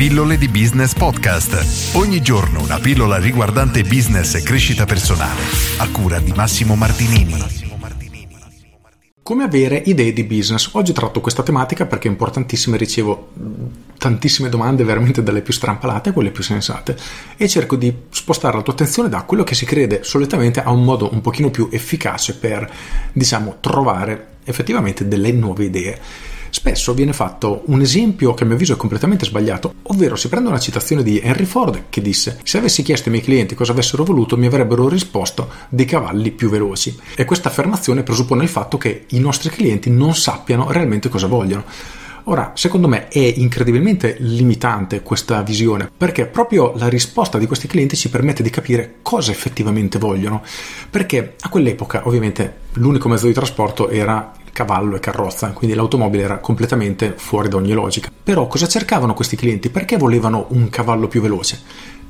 Pillole di Business Podcast. Ogni giorno una pillola riguardante business e crescita personale. A cura di Massimo Martinini. Come avere idee di business? Oggi tratto questa tematica perché è importantissima e ricevo tantissime domande veramente dalle più strampalate a quelle più sensate e cerco di spostare la tua attenzione da quello che si crede solitamente a un modo un pochino più efficace per, diciamo, trovare effettivamente delle nuove idee. Spesso viene fatto un esempio che a mio avviso è completamente sbagliato, ovvero si prende una citazione di Henry Ford che disse se avessi chiesto ai miei clienti cosa avessero voluto mi avrebbero risposto dei cavalli più veloci e questa affermazione presuppone il fatto che i nostri clienti non sappiano realmente cosa vogliono. Ora, secondo me è incredibilmente limitante questa visione, perché proprio la risposta di questi clienti ci permette di capire cosa effettivamente vogliono, perché a quell'epoca ovviamente l'unico mezzo di trasporto era cavallo e carrozza, quindi l'automobile era completamente fuori da ogni logica. Però cosa cercavano questi clienti? Perché volevano un cavallo più veloce?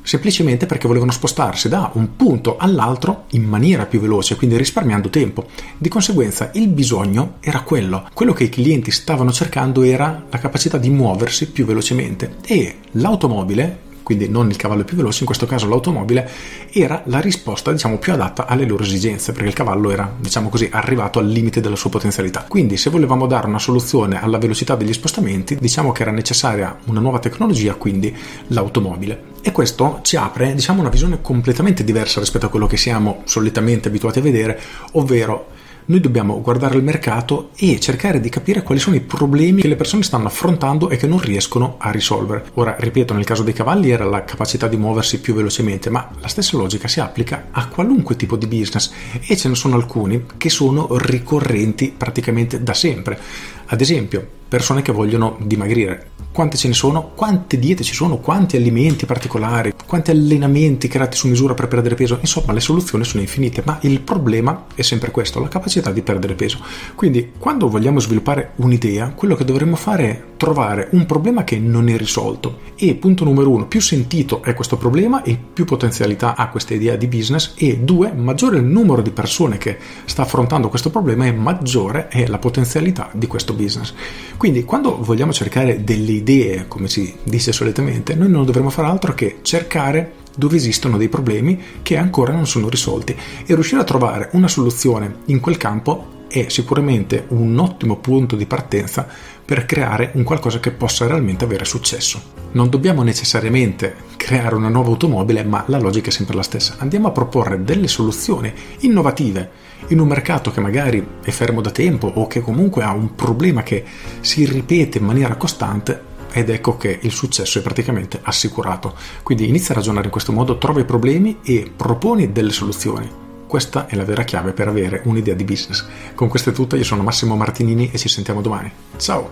Semplicemente perché volevano spostarsi da un punto all'altro in maniera più veloce, quindi risparmiando tempo. Di conseguenza il bisogno era quello. Quello che i clienti stavano cercando era la capacità di muoversi più velocemente e l'automobile quindi non il cavallo più veloce, in questo caso l'automobile, era la risposta diciamo più adatta alle loro esigenze, perché il cavallo era diciamo così arrivato al limite della sua potenzialità. Quindi se volevamo dare una soluzione alla velocità degli spostamenti, diciamo che era necessaria una nuova tecnologia, quindi l'automobile. E questo ci apre diciamo una visione completamente diversa rispetto a quello che siamo solitamente abituati a vedere, ovvero noi dobbiamo guardare il mercato e cercare di capire quali sono i problemi che le persone stanno affrontando e che non riescono a risolvere. Ora, ripeto, nel caso dei cavalli era la capacità di muoversi più velocemente, ma la stessa logica si applica a qualunque tipo di business e ce ne sono alcuni che sono ricorrenti praticamente da sempre. Ad esempio, persone che vogliono dimagrire. Quante ce ne sono? Quante diete ci sono? Quanti alimenti particolari? Quanti allenamenti creati su misura per perdere peso? Insomma, le soluzioni sono infinite, ma il problema è sempre questo, la capacità di perdere peso. Quindi, quando vogliamo sviluppare un'idea, quello che dovremmo fare è trovare un problema che non è risolto. E punto numero uno, più sentito è questo problema e più potenzialità ha questa idea di business. E due, maggiore il numero di persone che sta affrontando questo problema e maggiore è la potenzialità di questo business. Quindi quando vogliamo cercare delle idee, come si dice solitamente, noi non dovremmo fare altro che cercare dove esistono dei problemi che ancora non sono risolti e riuscire a trovare una soluzione in quel campo è sicuramente un ottimo punto di partenza per creare un qualcosa che possa realmente avere successo. Non dobbiamo necessariamente creare una nuova automobile, ma la logica è sempre la stessa. Andiamo a proporre delle soluzioni innovative in un mercato che magari è fermo da tempo o che comunque ha un problema che si ripete in maniera costante ed ecco che il successo è praticamente assicurato. Quindi inizia a ragionare in questo modo, trova i problemi e proponi delle soluzioni. Questa è la vera chiave per avere un'idea di business. Con questo è tutto, io sono Massimo Martinini e ci sentiamo domani. Ciao!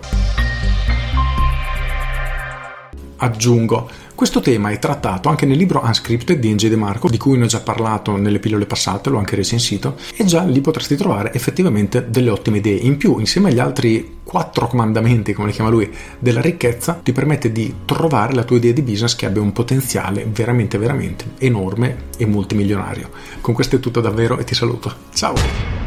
Aggiungo, questo tema è trattato anche nel libro Unscripted di N.J. De Marco, di cui ne ho già parlato nelle pillole passate, l'ho anche recensito, e già lì potresti trovare effettivamente delle ottime idee. In più, insieme agli altri quattro comandamenti, come li chiama lui, della ricchezza, ti permette di trovare la tua idea di business che abbia un potenziale veramente, veramente enorme e multimilionario. Con questo è tutto davvero e ti saluto. Ciao!